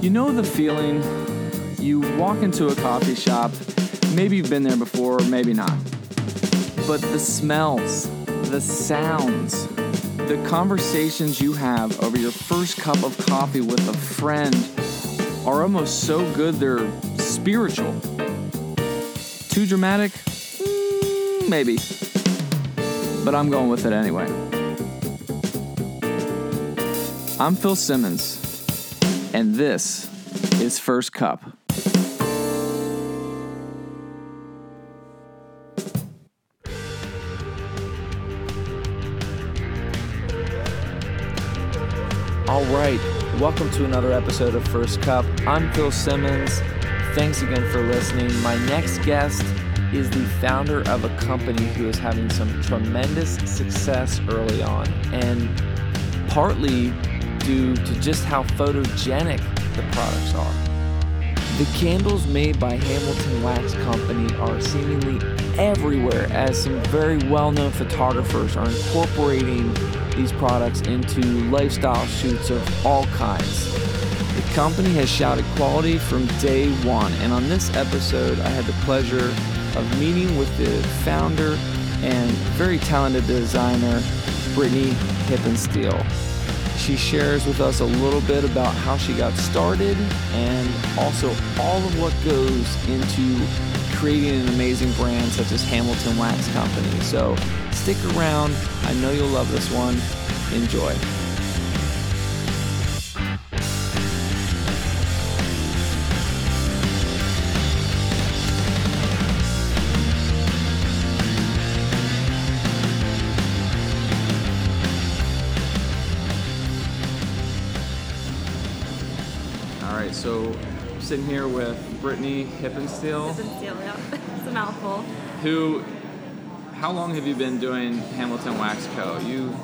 You know the feeling? You walk into a coffee shop, maybe you've been there before, maybe not. But the smells, the sounds, the conversations you have over your first cup of coffee with a friend are almost so good they're spiritual. Too dramatic? Mm, maybe. But I'm going with it anyway. I'm Phil Simmons, and this is First Cup. All right, welcome to another episode of First Cup. I'm Phil Simmons. Thanks again for listening. My next guest is the founder of a company who is having some tremendous success early on, and partly due to just how photogenic the products are. The candles made by Hamilton Wax Company are seemingly everywhere as some very well known photographers are incorporating these products into lifestyle shoots of all kinds. The company has shouted quality from day one, and on this episode, I had the pleasure of meeting with the founder and very talented designer, Brittany Hippensteel. She shares with us a little bit about how she got started and also all of what goes into creating an amazing brand such as Hamilton Wax Company. So stick around. I know you'll love this one. Enjoy. Sitting here with Brittany Hippensteel, Hippensteel, yeah. It's a mouthful. who. How long have you been doing Hamilton Wax Co? You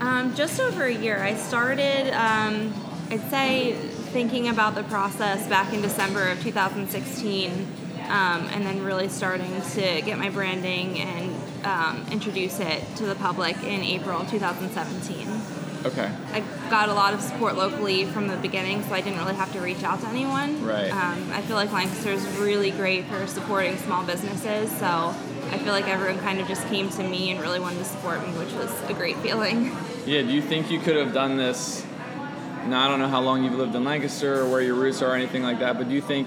Um, just over a year. I started, um, I'd say, thinking about the process back in December of 2016, um, and then really starting to get my branding and um, introduce it to the public in April 2017. Okay? I got a lot of support locally from the beginning, so I didn't really have to reach out to anyone. Right. Um, I feel like Lancaster is really great for supporting small businesses, so I feel like everyone kind of just came to me and really wanted to support me, which was a great feeling. Yeah. Do you think you could have done this? Now I don't know how long you've lived in Lancaster or where your roots are or anything like that, but do you think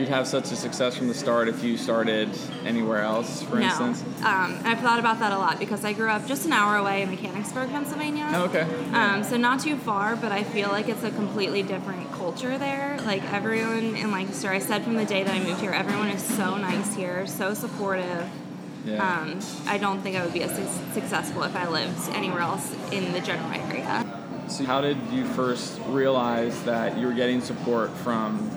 you'd have such a success from the start if you started anywhere else, for no. instance? Um, I've thought about that a lot because I grew up just an hour away in Mechanicsburg, Pennsylvania. Oh, okay. Um, so not too far, but I feel like it's a completely different culture there. Like everyone in Lancaster, I said from the day that I moved here, everyone is so nice here, so supportive. Yeah. Um, I don't think I would be as su- successful if I lived anywhere else in the general area. So how did you first realize that you were getting support from,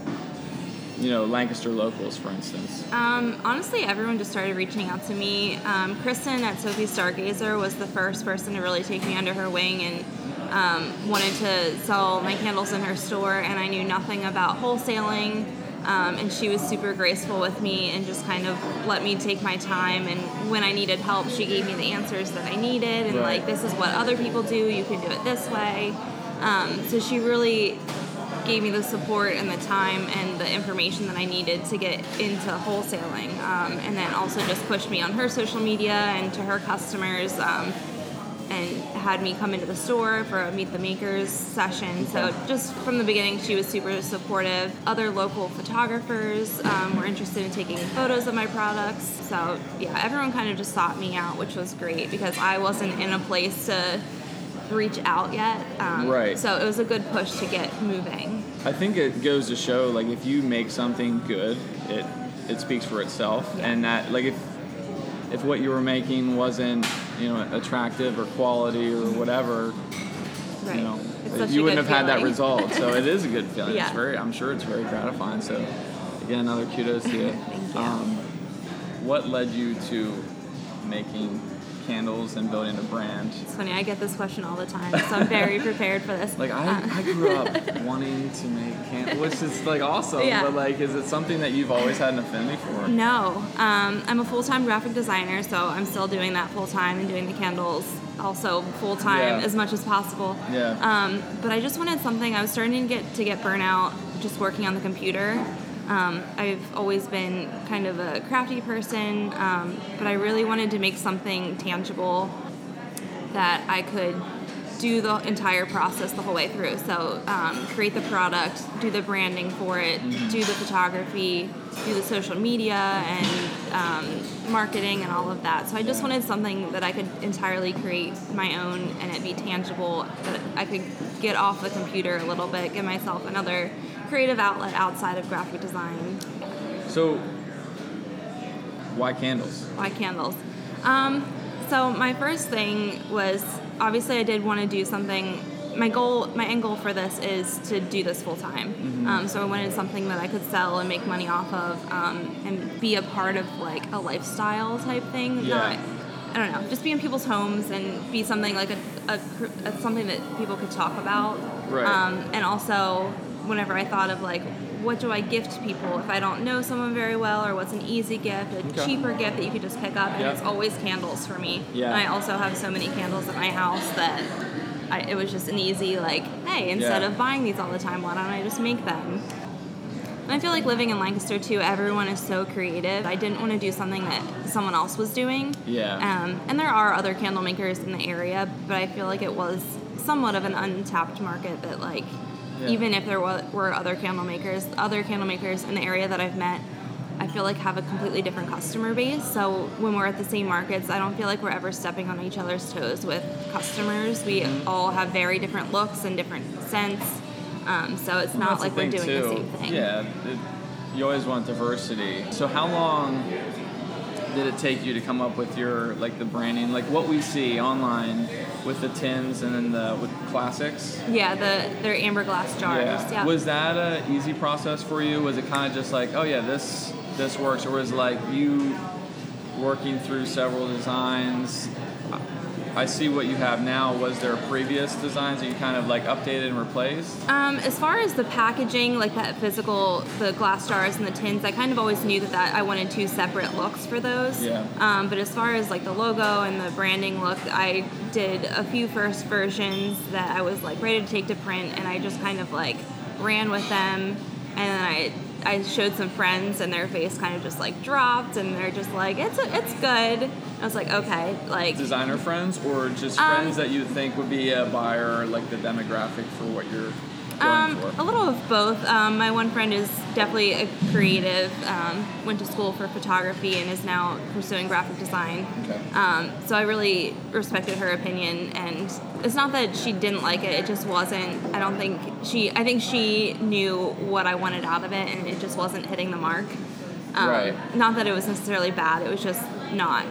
you know, Lancaster locals, for instance? Um, honestly, everyone just started reaching out to me. Um, Kristen at Sophie Stargazer was the first person to really take me under her wing and um, wanted to sell my candles in her store, and I knew nothing about wholesaling. Um, and she was super graceful with me and just kind of let me take my time. And when I needed help, she gave me the answers that I needed, and Right. like, this is what other people do, you can do it this way. Um, so she really gave me the support and the time and the information that I needed to get into wholesaling. Um, and then also just pushed me on her social media and to her customers um, and had me come into the store for a Meet the Makers session. So just from the beginning, she was super supportive. Other local photographers um, were interested in taking photos of my products. So yeah, everyone kind of just sought me out, which was great because I wasn't in a place to reach out yet. Um, Right. So it was a good push to get moving. I think it goes to show, like, if you make something good, it it speaks for itself, Yeah. and that, like, if if what you were making wasn't, you know, attractive or quality or whatever, Right. you know, you wouldn't have had that result. So it is a good feeling. Yeah. It's very, I'm sure it's very gratifying. So again, another kudos to you. Thank you. Um, what led you to making candles and building a brand? It's funny, I get this question all the time, so I'm very prepared for this. Like I, Uh, I grew up wanting to make candles, which is like awesome. Yeah. But like, is it something that you've always had an affinity for? No, um, I'm a full time graphic designer, so I'm still doing that full time and doing the candles also full time Yeah. as much as possible. Yeah. Um, but I just wanted something. I was starting to get to get burnout just working on the computer. Um, I've always been kind of a crafty person, um, but I really wanted to make something tangible that I could do the entire process the whole way through. So um, create the product, do the branding for it, do the photography, do the social media and um, marketing and all of that. So I just wanted something that I could entirely create my own and it be tangible, that I could get off the computer a little bit, give myself another creative outlet outside of graphic design. So, why candles? Why candles? Um, so my first thing was obviously I did want to do something. My goal, my end goal for this is to do this full time. Mm-hmm. Um, so I wanted something that I could sell and make money off of, um, and be a part of like a lifestyle type thing. Yeah. Not, I don't know, just be in people's homes and be something like a, a, a something that people could talk about. Right. Um, and also, whenever I thought of like, what do I gift people if I don't know someone very well, or what's an easy gift, a Okay. cheaper gift that you could just pick up, and Yeah. it's always candles for me. Yeah. And I also have so many candles at my house that I, it was just an easy like, hey, instead Yeah. of buying these all the time, why don't I just make them? And I feel like living in Lancaster too, everyone is so creative. I didn't want to do something that someone else was doing. Yeah. Um, and there are other candle makers in the area, but I feel like it was somewhat of an untapped market that, like, Yeah. even if there were other candle makers, other candle makers in the area that I've met, I feel like have a completely different customer base. So when we're at the same markets, I don't feel like we're ever stepping on each other's toes with customers. We Mm-hmm. all have very different looks and different scents. Um, so it's not like we're doing the too. same thing. Yeah, it, you always want diversity. So how long did it take you to come up with your like the branding, like what we see online with the tins and then the with classics? Yeah, the they're amber glass jars. Yeah. Was that a easy process for you? Was it kind of just like, oh yeah, this this works, or was it like you working through several designs? I see what you have now. Was there previous designs that you kind of like updated and replaced? Um, as far as the packaging, like that physical, the glass jars and the tins, I kind of always knew that, that I wanted two separate looks for those. Yeah. Um, but as far as like the logo and the branding look, I did a few first versions that I was like ready to take to print, and I just kind of like ran with them, and then I. I showed some friends and their face kind of just like dropped and they're just like it's it's good. I was like okay like Designer friends, or just Um, friends that you think would be a buyer, like the demographic for what you're Um, a little of both. Um, my one friend is definitely a creative. Um, went to school for photography and is now pursuing graphic design. Okay. Um, so I really respected her opinion, and it's not that she didn't like it. It just wasn't. I don't think she. I think she knew what I wanted out of it, and it just wasn't hitting the mark. Um, Right. Not that it was necessarily bad. It was just not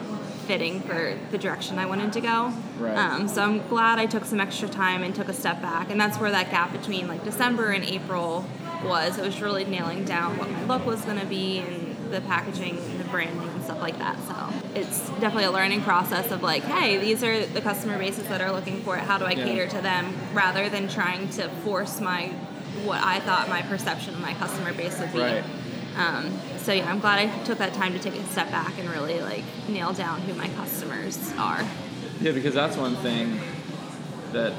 fitting for the direction I wanted to go. Right. Um, so I'm glad I took some extra time and took a step back, and that's where that gap between like December and April was. It was really nailing down what my look was going to be and the packaging, and the branding, and stuff like that. So it's definitely a learning process of like, hey, these are the customer bases that are looking for it. How do I Yeah. cater to them, rather than trying to force my what I thought my perception of my customer base would be. Right. Um, so yeah, I'm glad I took that time to take a step back and really like nail down who my customers are. Yeah, because that's one thing that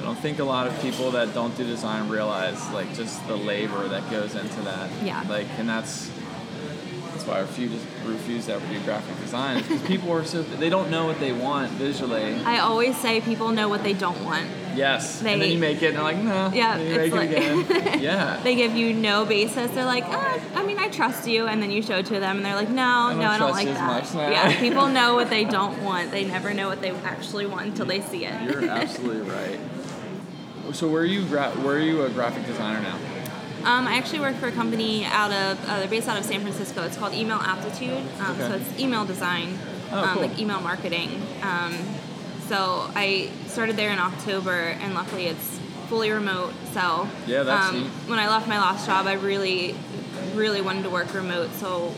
I don't think a lot of people that don't do design realize, like just the labor that goes into that. Yeah. Like, and that's that's why I refuse refuse to ever do graphic design because people are so they don't know what they want visually. I always say people know what they don't want. Yes. and then you make it, and they're like, no. Yeah, it's make it again. yeah. They give you no basis. They're like, ah, I mean, I trust you, and then you show it to them, and they're like, no, don't no, I don't like that. Yeah, people know what they don't want. They never know what they actually want until they see it. You're absolutely right. So where are you? Gra- where are you a graphic designer now? Um, I actually work for a company out of uh, they're based out of San Francisco. It's called Email Aptitude. Um, So it's email design, Oh, um, cool. like email marketing. Um, so I started there in October, and luckily it's fully remote. So Yeah, that's um, neat. when I left my last job, I really, really wanted to work remote. So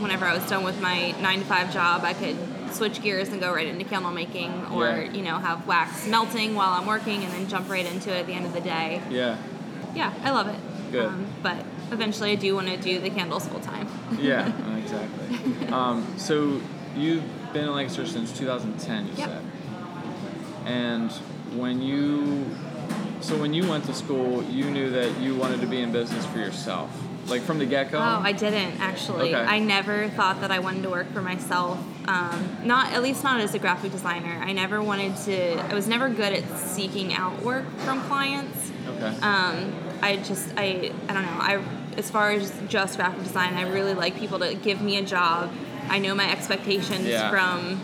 whenever I was done with my nine to five job, I could switch gears and go right into candle making, or Yeah. you know have wax melting while I'm working, and then jump right into it at the end of the day Yeah. yeah, I love it. Good. Um, but eventually, I do want to do the candles full time. Yeah. exactly. Um, so you've been in Lancaster since 2010. You Yep. said. And when you, so when you went to school, you knew that you wanted to be in business for yourself, like from the get go. Oh, I didn't actually. Okay. I never thought that I wanted to work for myself. Um, not at least not as a graphic designer. I never wanted to. I was never good at seeking out work from clients. Okay. Um, I just I I don't know. I as far as just graphic design, I really like people to give me a job. I know my expectations Yeah. from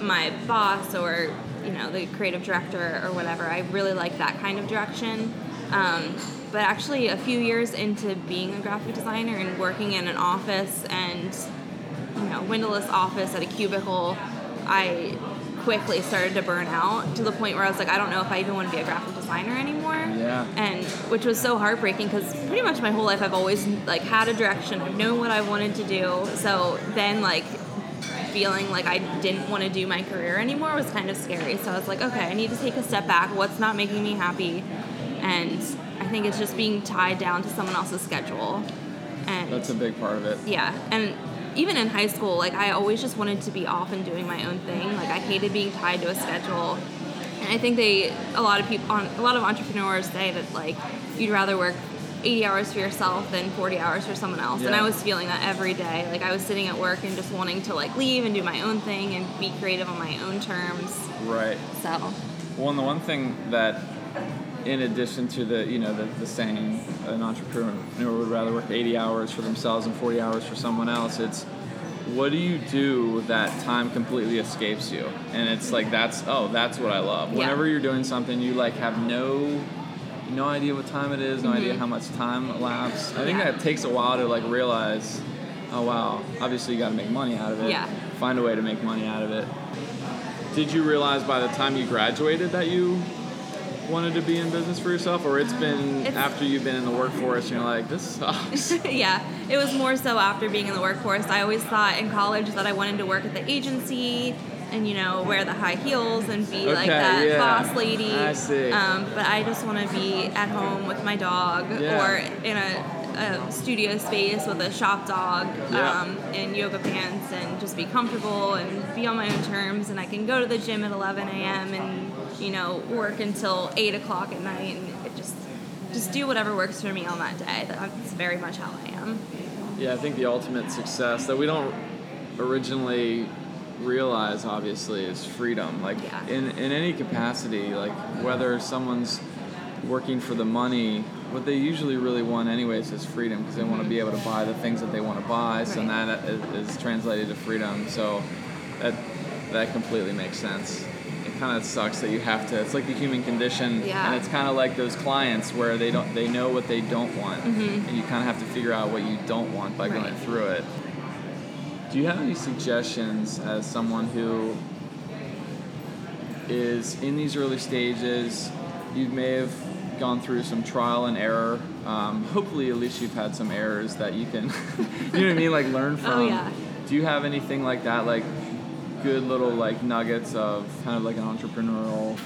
my boss or you know the creative director or whatever. I really like that kind of direction. Um, but actually, a few years into being a graphic designer and working in an office and you know windowless office at a cubicle, I quickly started to burn out to the point where I was like, I don't know if I even want to be a graphic designer anymore Yeah. and which was so heartbreaking because pretty much my whole life I've always like had a direction. I've known what I wanted to do. So then like feeling like I didn't want to do my career anymore was kind of scary. So I was like, okay, I need to take a step back. What's not making me happy? And I think it's just being tied down to someone else's schedule. And That's a big part of it. yeah, and even in high school, like I always just wanted to be off and doing my own thing. Like I hated being tied to a schedule. And I think they, a lot of people, a lot of entrepreneurs say that like you'd rather work 80 hours for yourself than 40 hours for someone else. And I was feeling that every day. Like I was sitting at work and just wanting to like leave and do my own thing and be creative on my own terms. Right. So Well, and the one thing that, in addition to the you know the, the saying an entrepreneur would rather work 80 hours for themselves and 40 hours for someone else, it's what do you do that time completely escapes you? And it's like that's oh that's what I love. Yeah. Whenever you're doing something, you like have no no idea what time it is, no idea how much time elapsed. I think Mm-hmm. Yeah. that takes a while to like realize, oh wow, obviously you got to make money out of it. Yeah. Find a way to make money out of it. Did you realize by the time you graduated that you wanted to be in business for yourself, or it's been It's- after you've been in the workforce and you're like, this sucks? yeah, it was more so after being in the workforce. I always thought in college that I wanted to work at the agency and you know wear the high heels and be like that yeah. boss lady. I see. Um, but I just want to be at home with my dog Yeah. or in a, a studio space with a shop dog Yeah. um, in yoga pants and just be comfortable and be on my own terms. And I can go to the gym at 11 a.m. and you know work until 8 o'clock at night and it just just do whatever works for me on that day. That's very much how I am. yeah, I think the ultimate success that we don't originally realize, obviously, is freedom. Like Yeah. in in any capacity, like whether someone's working for the money. What they usually really want, anyways, is freedom because they want to be mm-hmm. able to buy the things that they want to buy. So Right. that is, is translated to freedom. So that that completely makes sense. It kind of sucks that you have to. It's like the human condition, Yeah. and it's kind of like those clients where they don't they know what they don't want, Mhm. and you kind of have to figure out what you don't want by going through it. Do you have any suggestions as someone who is in these early stages? You may have gone through some trial and error. Um, hopefully, at least you've had some errors that you can, you know what I mean, like learn from. Oh, yeah. Do you have anything like that, like good little like nuggets of kind of like an entrepreneurial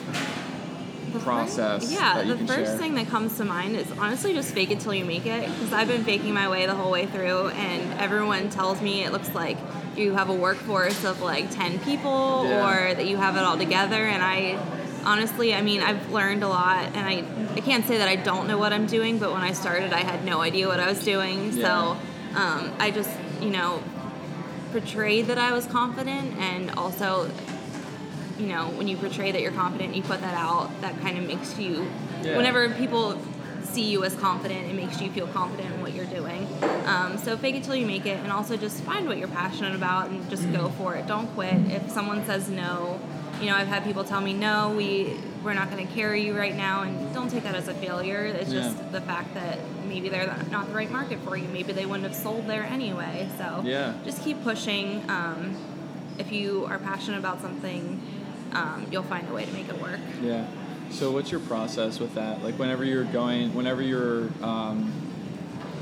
The process yeah, that you the first share? thing that comes to mind is honestly just fake it till you make it. Because I've been faking my way the whole way through, and everyone tells me it looks like you have a workforce of like 10 people Yeah. or that you have it all together. And I honestly, I mean, I've learned a lot, and I, I can't say that I don't know what I'm doing, but when I started, I had no idea what I was doing. Yeah. So um, I just, you know, portrayed that I was confident and also you know, when you portray that you're confident, you put that out, that kind of makes you, Yeah. whenever people see you as confident, it makes you feel confident in what you're doing. Um, so fake it till you make it, and also just find what you're passionate about and just go for it. Don't quit. If someone says no, you know, I've had people tell me no, we we're not going to carry you right now, and don't take that as a failure. It's Yeah. just the fact that maybe they're not the right market for you. Maybe they wouldn't have sold there anyway. So Yeah. just keep pushing. Um, if you are passionate about something, um, you'll find a way to make it work. Yeah. So what's your process with that? Like whenever you're going, whenever you're, um,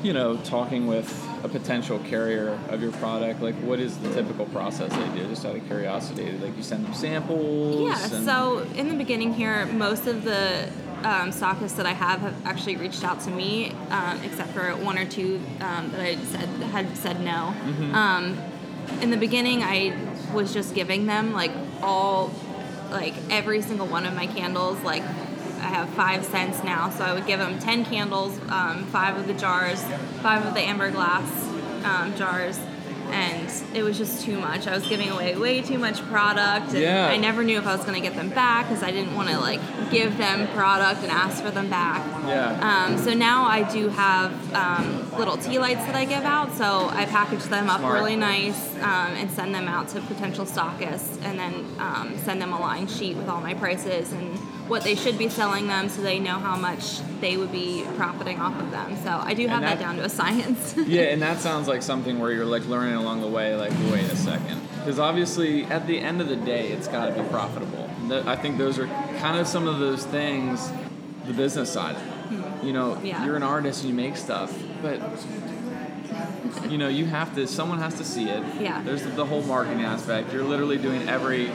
you know, talking with a potential carrier of your product, like what is the typical process they do? Just out of curiosity, like you send them samples. Yeah, so in the beginning here, most of the um, stockists that I have have actually reached out to me, um, except for one or two um, that I said had said no. Mm-hmm. Um, in the beginning, I was just giving them like all like every single one of my candles like I have five scents now, so I would give them ten candles, um, five of the jars, five of the amber glass um, jars, and it was just too much. I was giving away way too much product, and Yeah. I never knew if I was going to get them back because I didn't want to like give them product and ask for them back. Yeah. Um, so now I do have um, little tea lights that I give out. So I package them up Smart. really nice um, and send them out to potential stockists, and then um, send them a line sheet with all my prices and what they should be selling them, so they know how much they would be profiting off of them. So I do have that, that- down to a science. yeah, and that sounds like something where you're like learning along the way, like, wait a second. Because obviously, at the end of the day, it's got to be profitable. I think those are kind of some of those things, the business side. Hmm. You know, Yeah. you're an artist and you make stuff, but you know, you have to. Someone has to see it. Yeah. There's the whole marketing aspect. You're literally doing every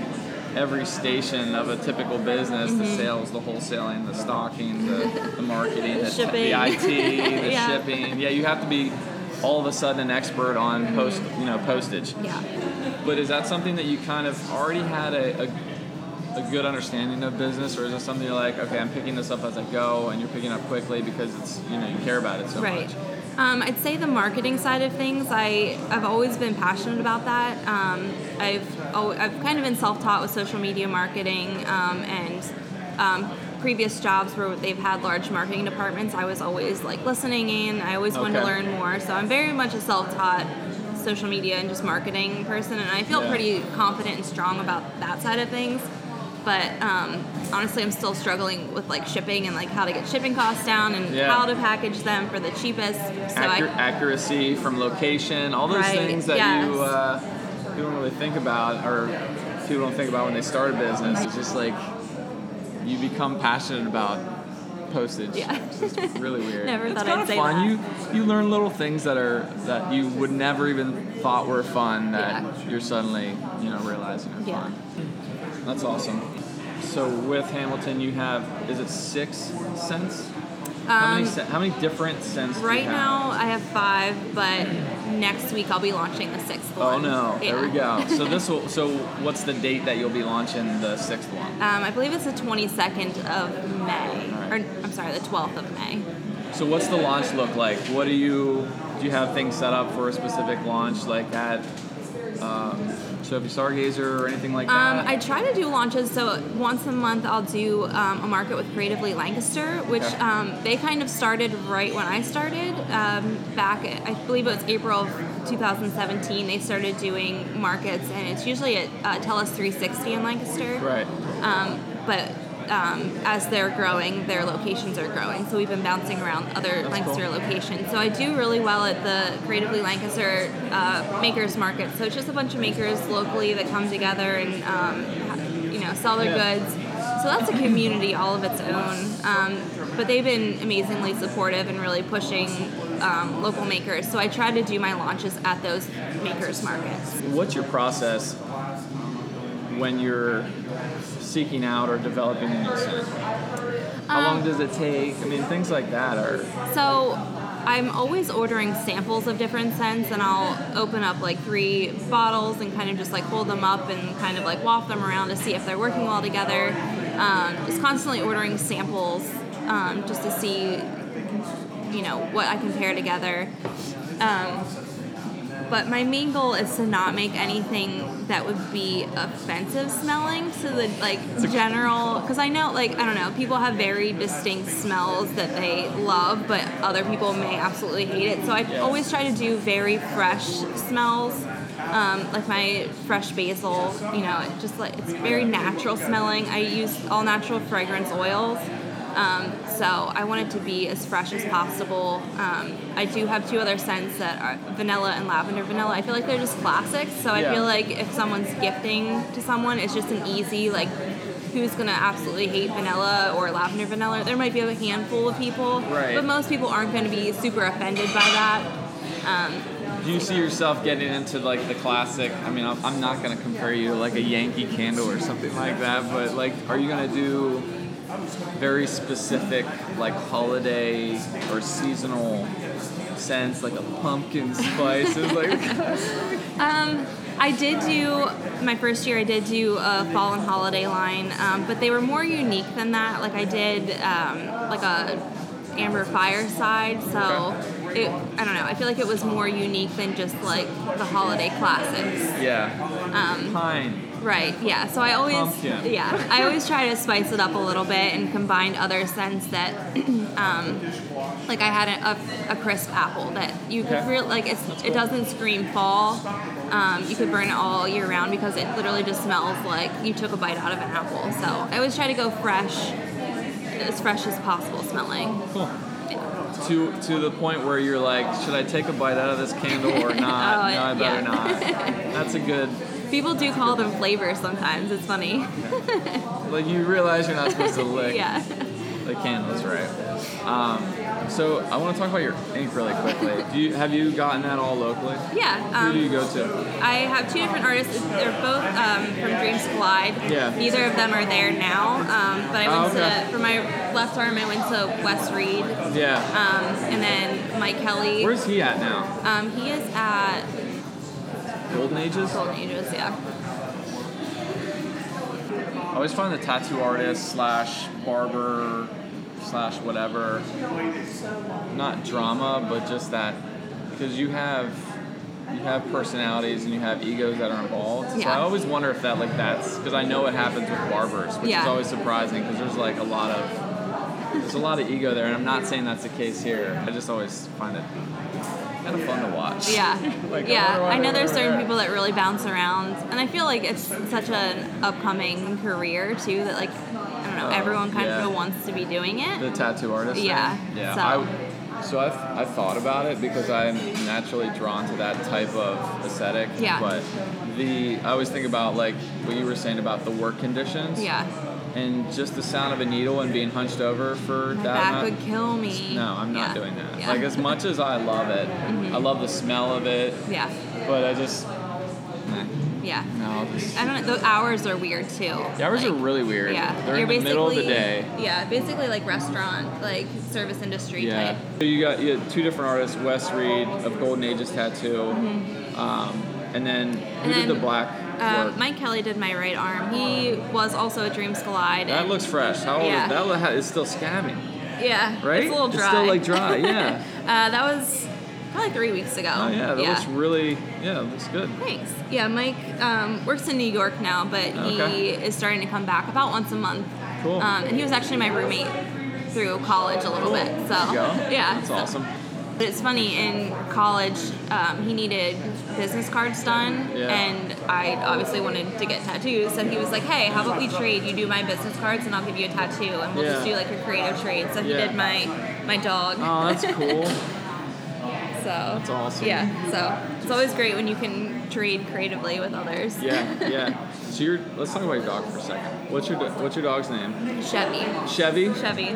every station of a typical business: the mm-hmm. sales, the wholesaling, the stocking, the, the marketing, the, the. IT, the Yeah. shipping. Yeah, you have to be all of a sudden an expert on mm-hmm. post, you know, postage. yeah. But is that something that you kind of already had a, a, a good understanding of business, or is it something you're like, okay, I'm picking this up as I go, and you're picking up quickly because it's you know you care about it so right. much? Um, I'd say the marketing side of things, I, I've always been passionate about that. Um, I've, I've kind of been self taught with social media marketing um, and um, previous jobs where they've had large marketing departments. I was always like listening in, I always wanted to learn more. So I'm very much a self taught social media and just marketing person, and I feel Yeah. pretty confident and strong about that side of things. But um, honestly, I'm still struggling with like shipping and like how to get shipping costs down and Yeah. how to package them for the cheapest. So Accur- I, accuracy from location, all those Right, things that yes. you uh, you don't really think about, or people don't think about when they start a business. It's just like you become passionate about postage. Yeah. It's really weird. Never it's thought kinda I'd say fun. that. You you learn little things that are that you would never even thought were fun that Yeah. you're suddenly you know realizing are Yeah. fun. That's awesome. So with Hamilton, you have is it six scents? how many Um, cen- how many different scents? do you right now I have five, but next week I'll be launching the sixth Oh one. no! There we go. So this will. So what's the date that you'll be launching the sixth one? Um, I believe it's the 22nd of May, All or. I'm sorry, the 12th of May. So what's the launch look like? What do you do? You have things set up for a specific launch, like at um, Sophie Stargazer or anything like Um, that? I try to do launches, so once a month I'll do um, a market with Creatively Lancaster, which Okay. um, they kind of started right when I started. Um, back, I believe it was April of 2017, they started doing markets, and it's usually at uh, Tellus 360 in Lancaster. right. Um, but um, as they're growing, their locations are growing. So we've been bouncing around other That's Lancaster cool. locations. So I do really well at the Creatively Lancaster uh, Makers Market. So it's just a bunch of makers locally that come together and um, you know sell their Yeah. goods. So that's a community all of its own. Um, but they've been amazingly supportive and really pushing um, local makers. So I try to do my launches at those makers markets. What's your process when you're seeking out or developing a new scent? How long Um, does it take? I mean, things like that are. So I'm always ordering samples of different scents, and I'll open up like three bottles and kind of just like hold them up and kind of like waft them around to see if they're working well together. Um, just constantly ordering samples um, just to see, you know, what I can pair together. Um, but my main goal is to not make anything that would be offensive smelling. To the like general because i know like i don't know people have very distinct smells that they love but other people may absolutely hate it. So i always try to do very fresh smells um, like my fresh basil you know it just like it's very natural smelling. I use all natural fragrance oils um, so I want it to be as fresh as possible. Um, I do have two other scents that are vanilla and lavender vanilla. I feel like they're just classics. So I Yeah. feel like if someone's gifting to someone, it's just an easy like. Who's gonna absolutely hate vanilla or lavender vanilla? There might be a handful of people, Right. but most people aren't going to be super offended by that. Um, Do you see yourself getting into like the classic? I mean, I'm, I'm not gonna compare you to like a Yankee candle or something like that, but like, are you gonna do very specific like holiday or seasonal scents, like a pumpkin spice? Is like, um, I did do my first year. I did do a fall and holiday line, um, but they were more unique than that. Like I did um, like a amber fireside, so it, I don't know. I feel like it was more unique than just like the holiday classics. Yeah. Um, Pine. Right. Yeah. So I always, Pumpkin. yeah, I always try to spice it up a little bit and combine other scents that, um, like I had a, a, crisp apple that you could Okay. really like. It's, it doesn't scream fall. Um, you could burn it all year round because it literally just smells like you took a bite out of an apple. So I always try to go fresh, as fresh as possible smelling. Cool. To to the point where you're like, should I take a bite out of this candle or not? Oh, no, I better yeah. not. That's a good. People do call them flavors sometimes. It's funny. Like you realize you're not supposed to lick yeah. the candles, right? Um, so I want to talk about your ink really quickly. Do you have you gotten that all locally? Yeah. Who do you Um, go to? I have two different artists. They're both um, from Dreams Collide. Yeah. Neither of them are there now. Um, but I Oh, went okay. to for my left arm. I went to Wes Reed, Yeah. um, and then Mike Kelly. Where's he at now? um, he is at Golden Ages. Golden Ages. Yeah. I always find the tattoo artist slash barber slash whatever not drama, but just that because you have you have personalities and you have egos that are involved. Yeah. So I always wonder if that like that's because I know it happens with barbers, which Yeah. is always surprising because there's like a lot of there's a lot of ego there, and I'm not saying that's the case here. I just always find it kind of fun to watch. Yeah. Like, yeah. I know there's certain people that really bounce around, and I feel like it's such an upcoming career too. That like I don't know, everyone kind yeah. of wants to be doing it. The tattoo artist. thing? Yeah, Yeah. so- I, so I I thought about it because I'm naturally drawn to that type of aesthetic. Yeah. But the I always think about like what you were saying about the work conditions. yeah. And just the sound of a needle and being hunched over for My that back amount. would kill me. no, I'm not Yeah. doing that. Yeah. Mm-hmm. Like as much as I love it, I love the smell of it, Yeah. but I just nah, Yeah. no. Just- I don't know. The hours are weird too. The hours are really weird. Yeah. They're in You're the middle of the day. Yeah, basically like restaurant, like service industry Yeah. type. So you got you two different artists, Wes Reed of Golden Ages Tattoo, um, and then who Mm-hmm. Did the black Work? Mike Kelly did my right arm. He was also a Dreams Collide. that looks fresh. How old Yeah. is that? It's still scabbing, Yeah. right? It's a little dry. It's still like dry. Yeah. uh, that was probably three weeks ago. oh yeah, that looks really yeah, it looks good. Thanks. Yeah, Mike um, works in New York now, but he Okay. is starting to come back about once a month. Cool. Um, and he was actually my roommate through college a little Cool. bit. So There you go. yeah, That's so- awesome. But it's funny in college, um, he needed business cards done, Yeah. and I obviously wanted to get tattoos. So he was like, "Hey, how about we trade? You do my business cards, and I'll give you a tattoo, and we'll just do like a creative trade." So he Yeah. did my my dog. Oh, that's cool. so That's awesome. yeah, so it's always great when you can trade creatively with others. Yeah, yeah. So you're, let's talk about your dog for a second. What's your what's your dog's name? Chevy, Chevy. Chevy,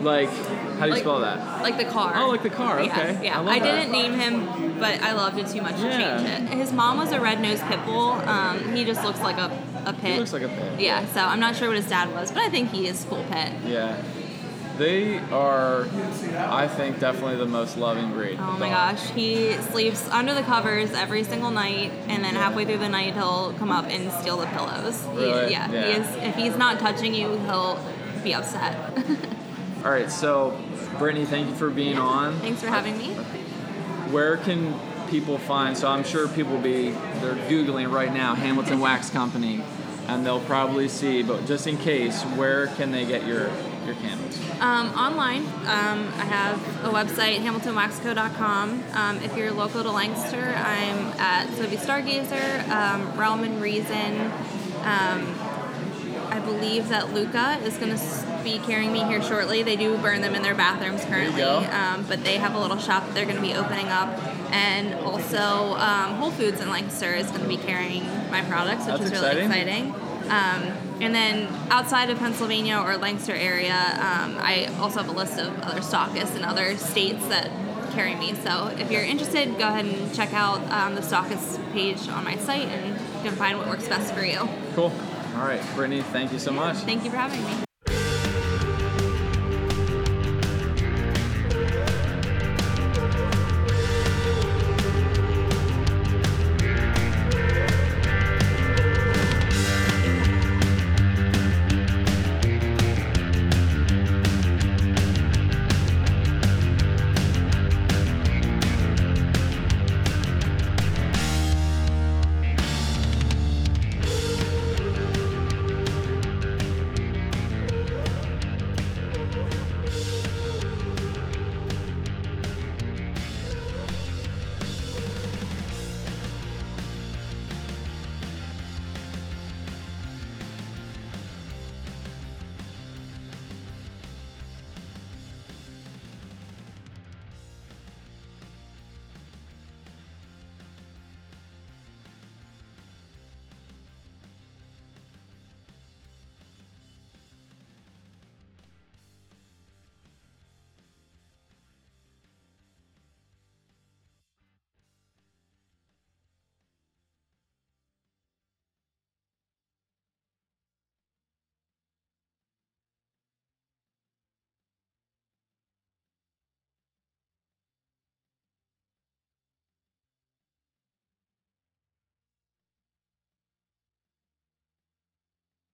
Like, how do you Like- spell that? like the car. Oh, like the car. Yeah, Okay. Yeah, I, I, didn't name him, but I loved it too much to change it. His mom was a red-nosed pit bull. Um, he just looks like a, a pit. He looks like a pit. yeah, so I'm not sure what his dad was, but I think he is full pit. Yeah. They are, I think, definitely the most loving breed. Oh my gosh, he sleeps under the covers every single night, and then halfway through the night he'll come up and steal the pillows. He- Really? yeah, Yeah. he is. If he's not touching you, he'll be upset. All right, so Brittany, thank you for being on. Thanks for having me. Where can people find? So I'm sure people will be they're googling right now Hamilton Wax Company, and they'll probably see. But just in case, where can they get your your candles? Um, online, um, I have a website, hamiltonwaxco.com. Um, if you're local to Lancaster, I'm at Sophie Stargazer, um, Realm and Reason. Um, I believe that Luca is going to be carrying me here shortly. They do burn them in their bathrooms currently, um, but they have a little shop that they're going to be opening up. And also, um, Whole Foods in Lancaster is going to be carrying my products, which That's is really exciting. exciting. Um, and then outside of Pennsylvania or Lancaster area, um, I also have a list of other stockists in other states that carry me. So if you're interested, go ahead and check out um, the stockist page on my site and you can find what works best for you. Cool. All right, Brittany, thank you so much. Thank you for having me.